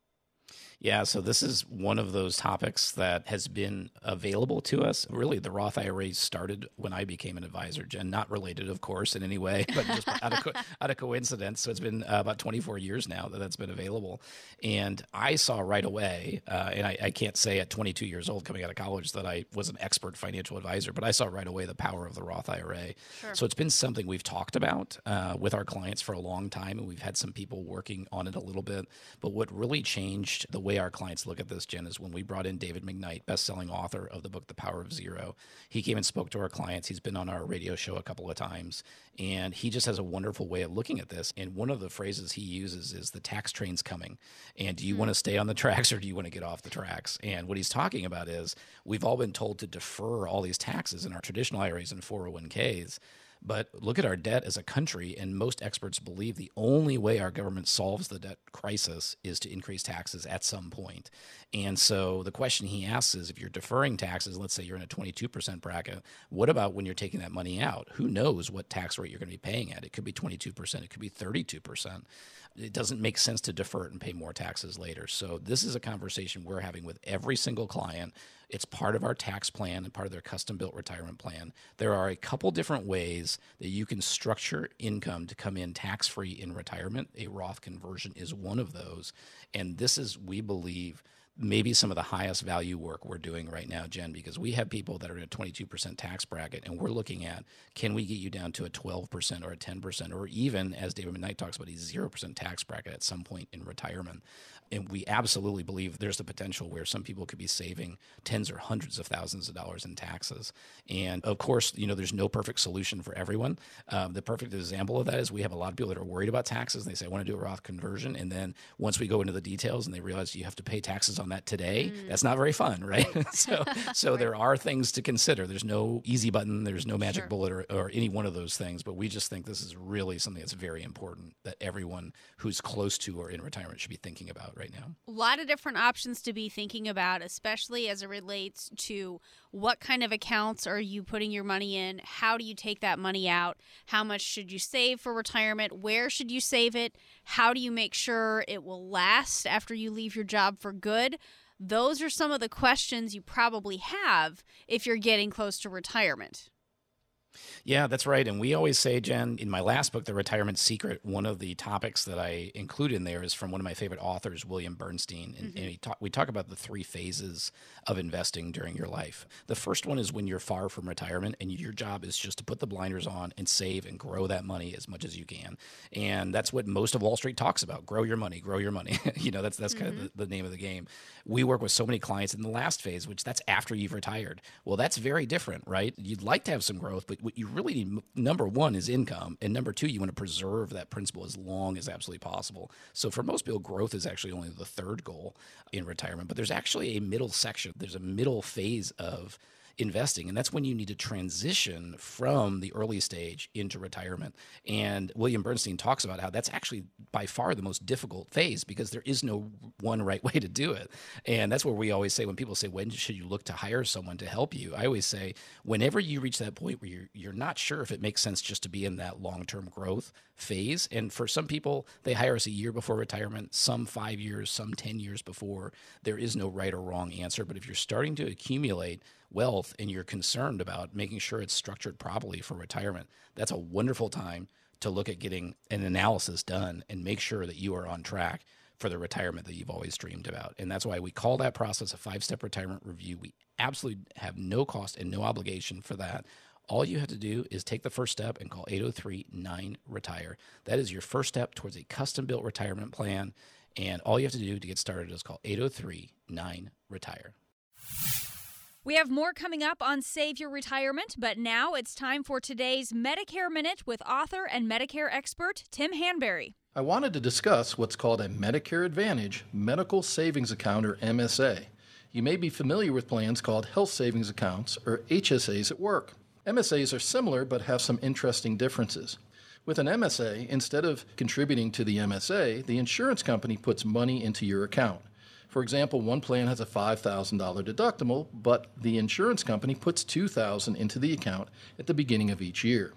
Yeah, so this is one of those topics that has been available to us. Really, the Roth IRA started when I became an advisor, Jen, not related, of course, in any way, [laughs] but just out, of co- out of coincidence. So it's been uh, about 24 years now that that's been available. And I saw right away, uh, and I, I, can't say at 22 years old coming out of college that I was an expert financial advisor, but I saw right away the power of the Roth IRA. Sure. So it's been something we've talked about uh, with our clients for a long time, and we've had some people working on it a little bit. But what really changed the way way our clients look at this, Jen, is when we brought in David McKnight, best-selling author of the book The Power of Zero. He came and spoke to our clients. He's been on our radio show a couple of times, and he just has a wonderful way of looking at this. And one of the phrases he uses is the tax train's coming. And do you mm-hmm. want to stay on the [laughs] tracks or do you want to get off the tracks? And what he's talking about is we've all been told to defer all these taxes in our traditional IRAs and 401ks. But look at our debt as a country, and most experts believe the only way our government solves the debt crisis is to increase taxes at some point. And so the question he asks is if you're deferring taxes, let's say you're in a 22% bracket, what about when you're taking that money out? Who knows what tax rate you're going to be paying at? It could be 22%, it could be 32% it doesn't make sense to defer it and pay more taxes later. So this is a conversation we're having with every single client It's part of our tax plan and part of their custom built retirement plan. There are a couple different ways that you can structure income to come in tax free in retirement. A Roth conversion is one of those. And this is, we believe, maybe some of the highest value work we're doing right now, Jen, because we have people that are in a 22% tax bracket and we're looking at can we get you down to a 12% or a 10% or even, as David McKnight talks about, a 0% tax bracket at some point in retirement and we absolutely believe there's the potential where some people could be saving tens or hundreds of thousands of dollars in taxes. And of course, you know, there's no perfect solution for everyone. Um, the perfect example of that is we have a lot of people that are worried about taxes. And they say, I want to do a Roth conversion. And then once we go into the details and they realize you have to pay taxes on that today, mm. that's not very fun, right? [laughs] so, [laughs] so right. there are things to consider. There's no easy button, there's no magic sure. bullet or, or any one of those things. But we just think this is really something that's very important that everyone who's close to or in retirement should be thinking about right now. A lot of different options to be thinking about, especially as it relates to what kind of accounts are you putting your money in? How do you take that money out? How much should you save for retirement? Where should you save it? How do you make sure it will last after you leave your job for good? Those are some of the questions you probably have if you're getting close to retirement. Yeah, that's right. And we always say, Jen, in my last book, The Retirement Secret, one of the topics that I include in there is from one of my favorite authors, William Bernstein. And, mm-hmm. and talk, we talk about the three phases of investing during your life. The first one is when you're far from retirement and your job is just to put the blinders on and save and grow that money as much as you can. And that's what most of Wall Street talks about grow your money, grow your money. [laughs] you know, that's, that's mm-hmm. kind of the, the name of the game. We work with so many clients in the last phase, which that's after you've retired. Well, that's very different, right? You'd like to have some growth, but what you really need number one is income, and number two, you want to preserve that principal as long as absolutely possible. So for most people, growth is actually only the third goal in retirement, but there's actually a middle section. There's a middle phase of investing. And that's when you need to transition from the early stage into retirement. And William Bernstein talks about how that's actually by far the most difficult phase because there is no one right [laughs] way to do it. And that's where we always say when people say, when should you look to hire someone to help you? I always say, whenever you reach that point where you're, you're not sure if it makes sense just to be in that long term growth phase. And for some people, they hire us a year before retirement, some five years, some 10 years before. There is no right or wrong answer. But if you're starting to accumulate, wealth and you're concerned about making sure it's structured properly for retirement, that's a wonderful time to look at getting an analysis done and make sure that you are on track for the retirement that you've always dreamed about. And that's why we call that process a five step retirement review. We absolutely have no cost and no obligation for that. All you have to do is take the first step and call 803 9 Retire. That is your first step towards a custom built retirement plan. And all you have to do to get started is call 803 9 Retire. We have more coming up on Save Your Retirement, but now it's time for today's Medicare Minute with author and Medicare expert Tim Hanberry. I wanted to discuss what's called a Medicare Advantage Medical Savings Account or MSA. You may be familiar with plans called Health Savings Accounts or HSAs at work. MSAs are similar but have some interesting differences. With an MSA, instead of contributing to the MSA, the insurance company puts money into your account. For example, one plan has a $5,000 deductible, but the insurance company puts 2,000 into the account at the beginning of each year.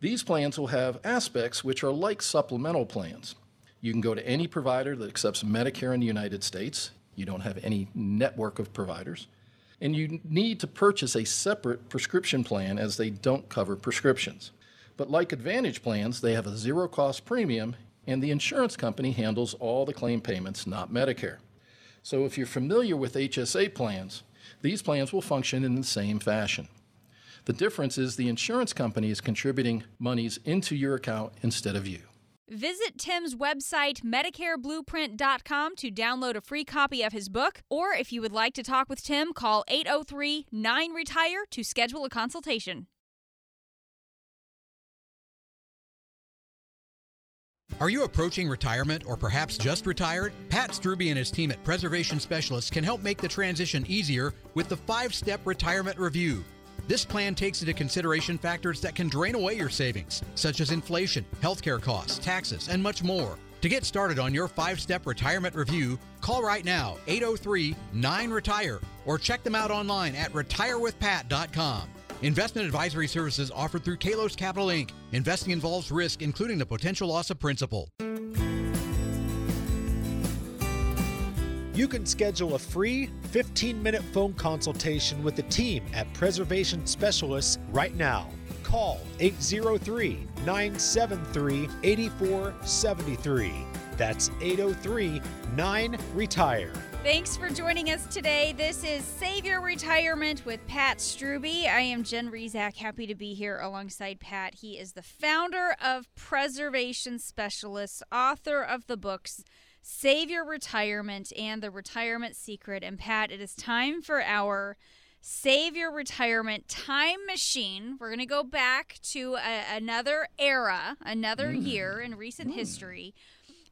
These plans will have aspects which are like supplemental plans. You can go to any provider that accepts Medicare in the United States. You don't have any network of providers. And you need to purchase a separate prescription plan as they don't cover prescriptions. But like Advantage plans, they have a zero cost premium, and the insurance company handles all the claim payments, not Medicare. So if you're familiar with HSA plans, these plans will function in the same fashion. The difference is the insurance company is contributing monies into your account instead of you. Visit Tim's website, MedicareBlueprint.com, to download a free copy of his book. Or if you would like to talk with Tim, call 803 9 Retire to schedule a consultation. Are you approaching retirement or perhaps just retired? Pat Strubbe and his team at Preservation Specialists can help make the transition easier with the five step retirement review. This plan takes into consideration factors that can drain away your savings, such as inflation, healthcare costs, taxes, and much more. To get started on your five step retirement review, call right now 803 9 Retire or check them out online at retirewithpat.com. Investment advisory services offered through Kalos Capital Inc. Investing involves risk, including the potential loss of principal. You can schedule a free 15 minute phone consultation with the team at Preservation Specialists right now. Call 803 973 8473. That's 803 9 Retire. Thanks for joining us today. This is Save Your Retirement with Pat Strubbe. I am Jen Rizak, happy to be here alongside Pat. He is the founder of Preservation Specialists, author of the books Save Your Retirement and The Retirement Secret. And Pat, it is time for our Save Your Retirement Time Machine. We're going to go back to a, another era, another mm. year in recent mm. history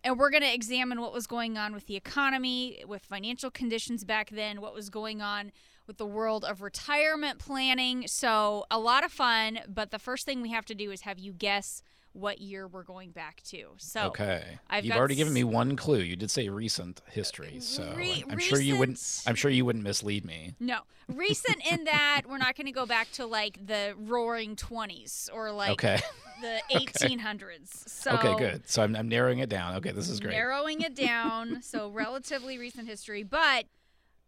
and we're going to examine what was going on with the economy, with financial conditions back then, what was going on with the world of retirement planning. So, a lot of fun, but the first thing we have to do is have you guess what year we're going back to. So, Okay. I've You've already given me one clue. You did say recent history, uh, so Re- I'm sure you wouldn't. I'm sure you wouldn't mislead me. No, recent in that we're not going to go back to like the roaring 20s or like Okay. The [laughs] 1800s. So, okay, good. So I'm, I'm narrowing it down. Okay, this is great. Narrowing it [laughs] down, so relatively recent history, but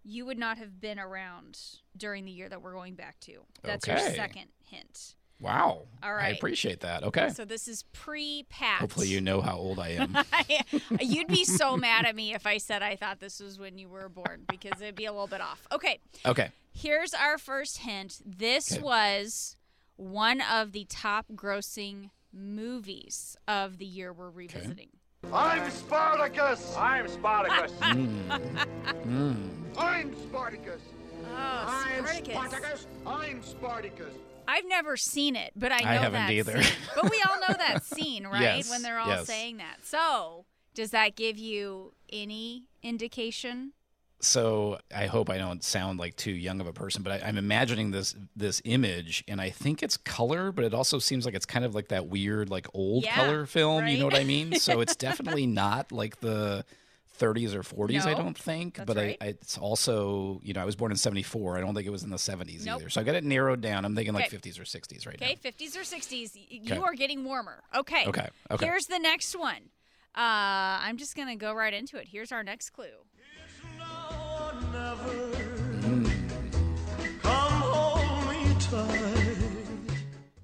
you would not have been around during the year that we're going back to. That's your second hint. Wow. All right. I appreciate that. Okay. So this is pre-Pat. Hopefully you know how old I am. [laughs] You'd be so mad at me if I said I thought this was when you were born because it'd be a little bit off. Okay, Okay. here's our first hint. This Okay. was one of the top grossing movies of the year we're revisiting. I'm Spartacus! I'm Spartacus! [laughs] Mm. I'm Spartacus! Oh, I'm Spartacus. Spartacus! I'm Spartacus! I've never seen it, but I know I haven't that either. scene. But we all know that [laughs] scene, right? Yes, When they're all yes. saying that. So, does that give you any indication? So I hope I don't sound like too young of a person, but I, I'm imagining this this image, and I think it's color, but it also seems like it's kind of like that weird, like old Yeah, color film. You know what I mean? So it's definitely [laughs] not like the 30s or 40s. I don't think, but right. I, it's also you know I was born in 74. I don't think it was in the 70s Nope. either. So I got it narrowed down. I'm thinking like Okay. 50s or 60s right now. Okay, 50s or 60s. You Okay. are getting warmer. Okay. Okay, okay. Here's the next one. Uh, I'm just going to go right into it. Here's our next clue.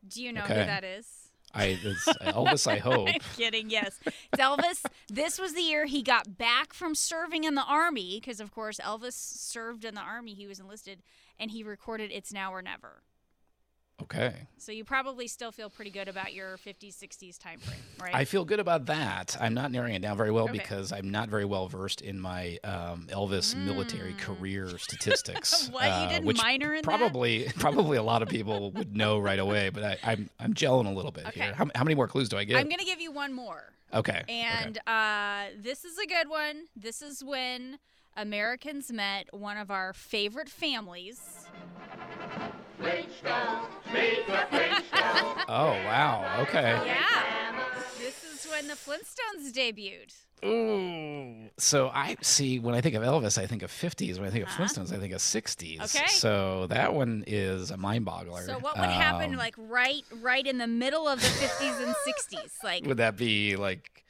Do you know who that is? I it's Elvis. I [laughs] hope. I'm kidding. Yes, it's Elvis. This was the year he got back from serving in the army because, of course, Elvis served in the army. He was enlisted, and he recorded "It's Now or Never." Okay. So you probably still feel pretty good about your 50s, 60s time frame, right? I feel good about that. I'm not narrowing it down very well Okay. because I'm not very well versed in my um, Elvis military career statistics. [laughs] What, you uh, didn't which minor in that? probably probably a lot of people would know right away, but I, I'm I'm gelling a little bit Okay. here. How, how many more clues do I get? I'm going to give you one more. okay. And uh, this is a good one. This is when Americans met one of our favorite families. Okay. Oh wow. Okay. Yeah. This is when the Flintstones debuted. Ooh. So I see when I think of Elvis, I think of 50s. When I think of Uh-huh. Flintstones, I think of 60s. Okay. So that one is a mind boggler. So what would happen Um, like right right in the middle of the 50s and 60s? [laughs] Like Would that be like?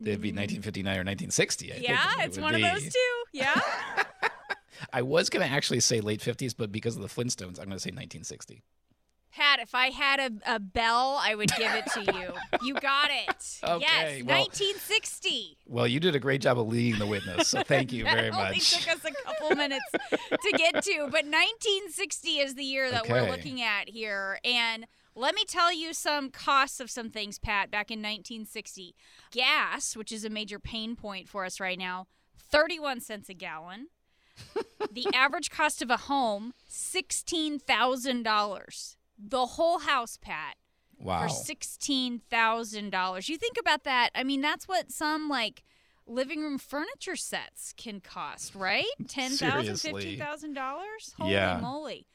It'd be 1959 or 1960. I think Yeah, it it's one be. of those two. Yeah. [laughs] I was going to actually say late 50s, but because of the Flintstones, I'm going to say 1960. Pat, if I had a, a bell, I would give it to you. You got it. [laughs] Okay, yes, well- 1960. Well, you did a great job of leading the witness, so thank you [laughs] very much. only took us a couple minutes to get to, but 1960 is the year that we're looking at here. And let me tell you some costs of some things, Pat, back in 1960. Gas, which is a major pain point for us right now, 31 cents a gallon. The average cost of a home, $16,000. The whole house, Pat, Wow. for $16,000. You think about that. I mean, that's what some like living room furniture sets can cost, right? [laughs] $10,000, $15,000? Holy Yeah. moly.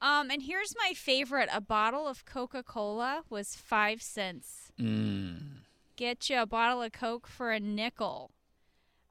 Um, and here's my favorite. A bottle of Coca-Cola was 5 cents. Mm. Get you a bottle of Coke for a nickel.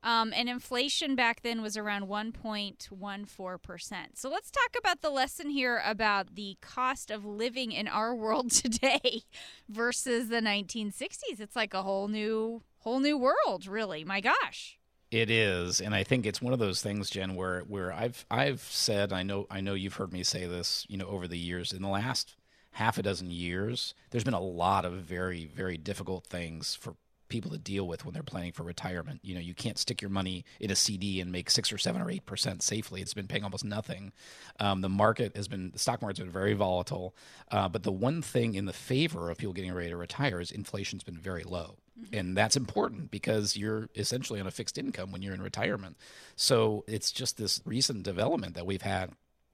Um, and inflation back then was around 1.14%. So let's talk about the lesson here about the cost of living in our [laughs] world today versus the 1960s. It's like a whole new whole new world, really. My gosh. It is, and I think it's one of those things, Jen, where where I've I've said I know I know you've heard me say this, you know, over the years. In the last half a dozen years, there's been a lot of very very difficult things for people to deal with when they're planning for retirement. You know, you can't stick your money in a CD and make six or seven or eight percent safely. It's been paying almost nothing. Um, the market has been, the stock market's been very volatile. Uh, but the one thing in the favor of people getting ready to retire is inflation's been very low. Mm-hmm. And that's important because you're essentially on a fixed income when you're in retirement. So it's just this recent development that we've had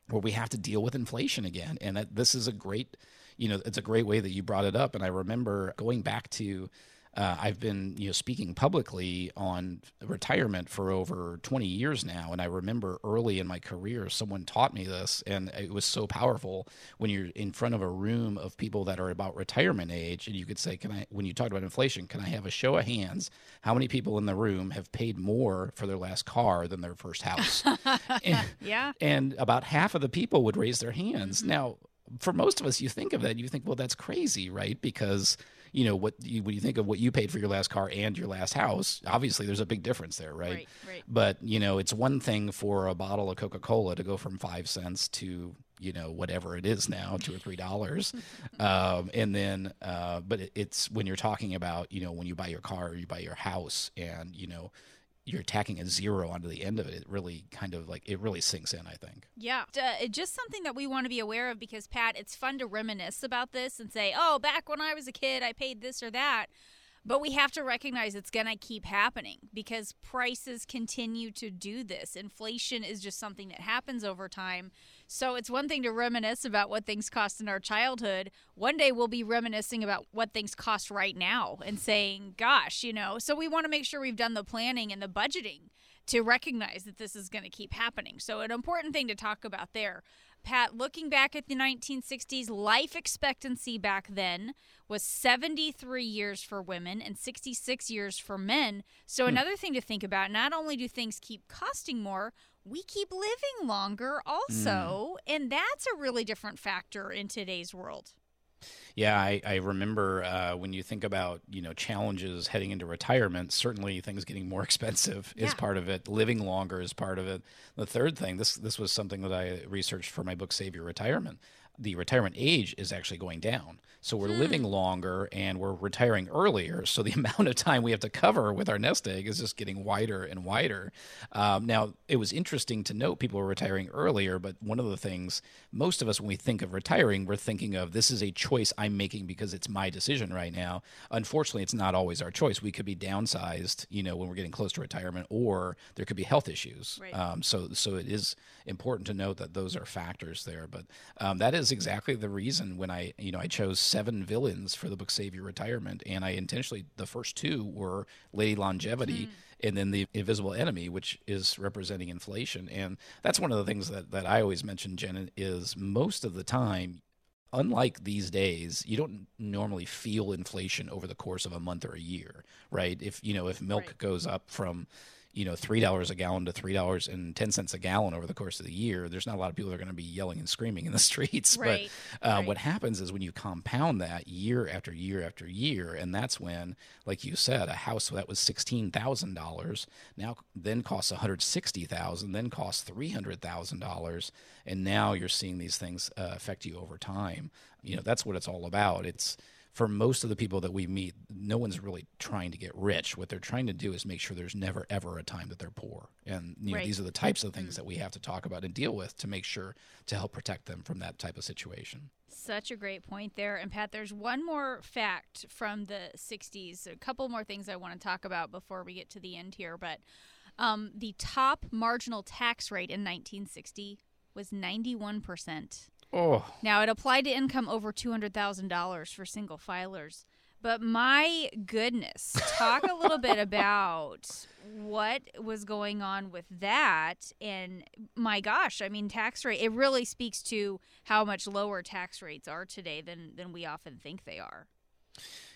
where we have to deal with inflation again. And that, this is a great, you know, it's a great way that you brought it up. And I remember going back to uh, I've been you know speaking publicly on retirement for over 20 years now, and I remember early in my career someone taught me this, and it was so powerful when you're in front of a room of people that are about retirement age, and you could say, "Can I?" When you talked about inflation, can I have a show of hands? How many people in the room have paid more for their last car than their first house? [laughs] and, yeah, and about half of the people would raise their hands. Mm-hmm. Now, for most of us, you think of that, you think, well, that's crazy, right? Because you know what you, when you think of what you paid for your last car and your last house obviously there's a big difference there right, right, right. but you know it's one thing for a bottle of coca-cola to go from five cents to you know whatever it is now two or three dollars [laughs] um, and then uh, but it, it's when you're talking about you know when you buy your car or you buy your house and you know you're tacking a zero onto the end of it, it really kind of like it really sinks in. I think. Yeah, uh, just something that we want to be aware of because Pat, it's fun to reminisce about this and say, "Oh, back when I was a kid, I paid this or that." But we have to recognize it's going to keep happening because prices continue to do this. Inflation is just something that happens over time. So it's one thing to reminisce about what things cost in our childhood. One day we'll be reminiscing about what things cost right now and saying, gosh, you know. So we want to make sure we've done the planning and the budgeting to recognize that this is going to keep happening. So, an important thing to talk about there. Pat, looking back at the 1960s, life expectancy back then was 73 years for women and 66 years for men. So, hmm. another thing to think about not only do things keep costing more, we keep living longer also. Mm. And that's a really different factor in today's world. Yeah, I, I remember uh, when you think about you know challenges heading into retirement. Certainly, things getting more [laughs] expensive is part of it. Living longer is part of it. The third thing this this was something that I researched for my book Save Your Retirement the retirement age is actually going down. So we're hmm. living longer and we're retiring earlier. So the [laughs] amount of time we have to cover with our nest egg is just getting wider and wider. Um, now, it was interesting to note people were retiring earlier, but one of the things most of us, when we think of retiring, we're thinking of this is a choice I'm making because it's my decision right now. Unfortunately, it's not always our choice. We could be downsized, you know, when we're getting close to retirement, or there could be health issues. Right. Um, so, so it is important to note that those are factors there. But um, that is exactly the reason when I, you know, I chose seven villains for the book Save Your Retirement, and I intentionally the first two were Lady Longevity. Mm. And then the invisible enemy, which is representing inflation. And that's one of the things that, that I always mention, Jen, is most of the time, unlike these days, you don't normally feel inflation over the course of a month or a year, right? If you know if milk right. goes up from you know three dollars a gallon to three dollars and ten cents a gallon over the course of the year, there's not a lot of people that are going to be yelling and screaming in the [laughs] streets. Right. But uh, right. what happens is when you compound that year after year after year, and that's when, like you said, a house that was sixteen thousand dollars now then costs one hundred sixty thousand, then costs three hundred thousand dollars, and now you're seeing these things uh, affect you over time. You know that's what it's all about. It's for most of the people that we meet, no one's really trying to get rich. What they're trying to do is make sure there's never ever a time that they're poor. And you know, right. these are the types of things mm. that we have to talk about and deal with to make sure to help protect them from that type of situation. Such a great point there. And Pat, there's one more fact from the 60s, a couple more things I want to talk about before we get to the end here. But um, the top marginal tax rate in 1960 was 91%. Oh. Now, it applied to income over $200,000 for single filers. But my goodness, talk a little bit [laughs] about what was going on with that. And my gosh, I mean, tax rate, it really speaks to how much lower tax rates are today than, than we often think they are.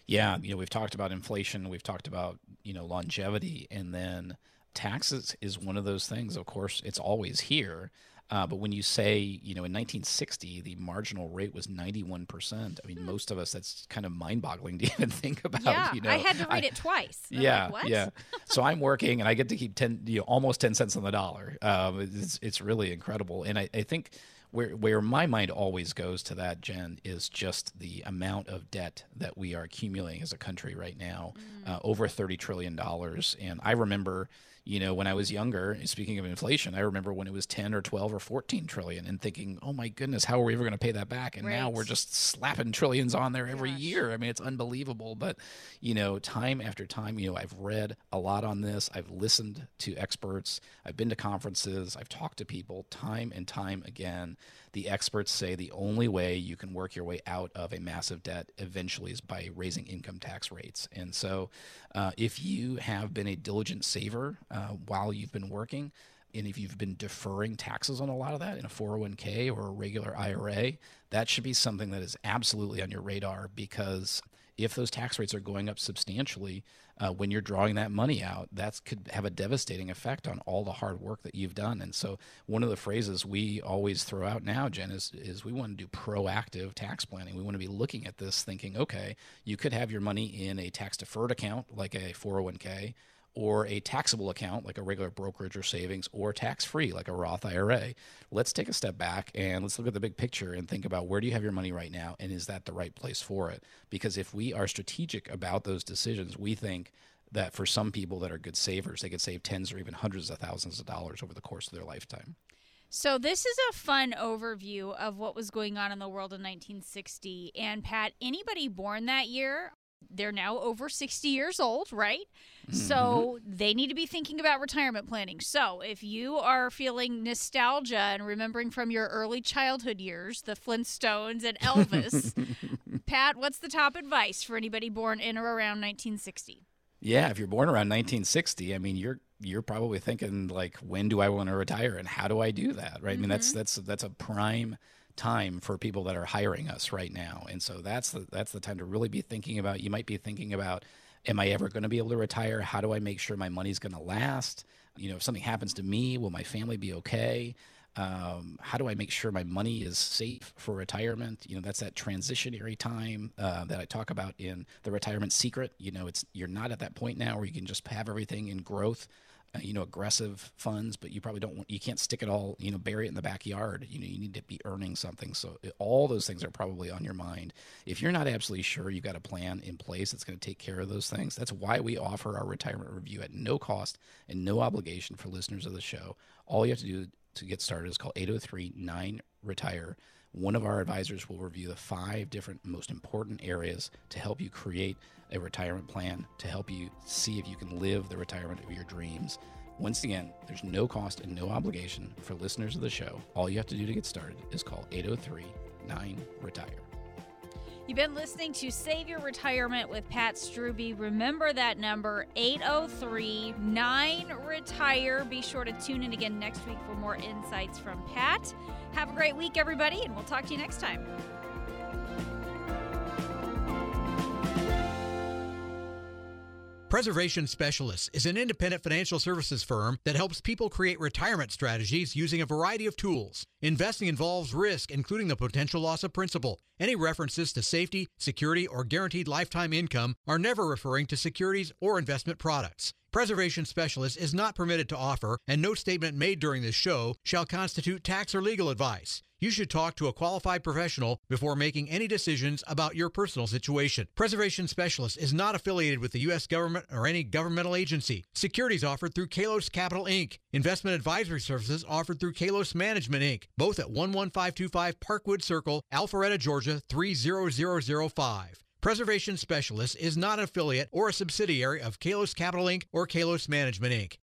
Yeah. You know, we've talked about inflation, we've talked about, you know, longevity, and then taxes is one of those things. Of course, it's always here. Uh, but when you say, you know, in 1960, the marginal rate was 91%. I mean, Hmm. most of us, that's kind of mind boggling to [laughs] even think about. yeah, you know? I had to read it twice. I'm yeah, like, what? yeah. So I'm [laughs] working, and I get to keep ten, you know, almost ten cents on the dollar. Um, it's it's really incredible, and I, I think where where my mind always goes to that, Jen, is just the amount of debt that we are accumulating as a country right now, uh, over thirty trillion dollars. And I remember, you know, when I was younger, speaking of inflation, I remember when it was ten or twelve or fourteen trillion, and thinking, oh my goodness, how are we ever going to pay that back? And now we're just slapping trillions on there every Gosh. year. I mean, it's unbelievable. But, you know, time after time, you know, I've read a lot on this. I've listened to experts. I've been to conferences. I've talked to people time and time again. The experts say the only way you can work your way out of a massive debt eventually is by raising income tax rates. And so, uh, if you have been a diligent saver uh, while you've been working, and if you've been deferring taxes on a lot of that in a 401k or a regular IRA, that should be something that is absolutely on your radar because if those tax rates are going up substantially uh, when you're drawing that money out, that could have a devastating effect on all the hard work that you've done. And so, one of the phrases we always throw out now, Jen, is, is we want to do proactive tax planning. We want to be looking at this thinking, okay, you could have your money in a tax deferred account like a 401k or a taxable account like a regular brokerage or savings or tax free like a Roth IRA. Let's take a step back and let's look at the big picture and think about where do you have your money right now and is that the right place for it? Because if we are strategic about those decisions, we think that for some people that are good savers, they could save tens or even hundreds of thousands of dollars over the course of their lifetime. So this is a fun overview of what was going on in the world in 1960. And Pat, anybody born that year, they're now over 60 years old, right? So mm-hmm. they need to be thinking about retirement planning. So if you are feeling nostalgia and remembering from your early childhood years, the Flintstones and Elvis, [laughs] Pat, what's the top advice for anybody born in or around 1960? Yeah, if you're born around 1960, I mean, you're you're probably thinking like, when do I want to retire, and how do I do that? Right? I mean, that's mm-hmm. that's that's a prime time for people that are hiring us right now, and so that's the that's the time to really be thinking about. You might be thinking about, am I ever going to be able to retire? How do I make sure my money's going to last? You know, if something happens to me, will my family be okay? Um, how do I make sure my money is safe for retirement? You know, that's that transitionary time uh, that I talk about in the retirement secret. You know, it's you're not at that point now where you can just have everything in growth, uh, you know, aggressive funds, but you probably don't want, you can't stick it all, you know, bury it in the backyard. You know, you need to be earning something. So it- all those things are probably on your mind. If you're not absolutely sure you've got a plan in place that's going to take care of those things, that's why we offer our retirement review at no cost and no obligation for listeners of the show. All you have to do to get started is call 803 9 Retire. One of our advisors will review the five different most important areas to help you create a retirement plan, to help you see if you can live the retirement of your dreams. Once again, there's no cost and no obligation for listeners of the show. All you have to do to get started is call 803 9 Retire. You've been listening to Save Your Retirement with Pat Strubbe. Remember that number 803 9 Retire. Be sure to tune in again next week for more insights from Pat. Have a great week, everybody, and we'll talk to you next time. Preservation Specialists is an independent financial services firm that helps people create retirement strategies using a variety of tools. Investing involves risk, including the potential loss of principal. Any references to safety, security, or guaranteed lifetime income are never referring to securities or investment products. Preservation Specialist is not permitted to offer, and no statement made during this show shall constitute tax or legal advice. You should talk to a qualified professional before making any decisions about your personal situation. Preservation Specialist is not affiliated with the U.S. government or any governmental agency. Securities offered through Kalos Capital Inc. Investment advisory services offered through Kalos Management Inc. Both at 11525 Parkwood Circle, Alpharetta, Georgia 30005. Preservation Specialist is not an affiliate or a subsidiary of Kalos Capital Inc. or Kalos Management Inc.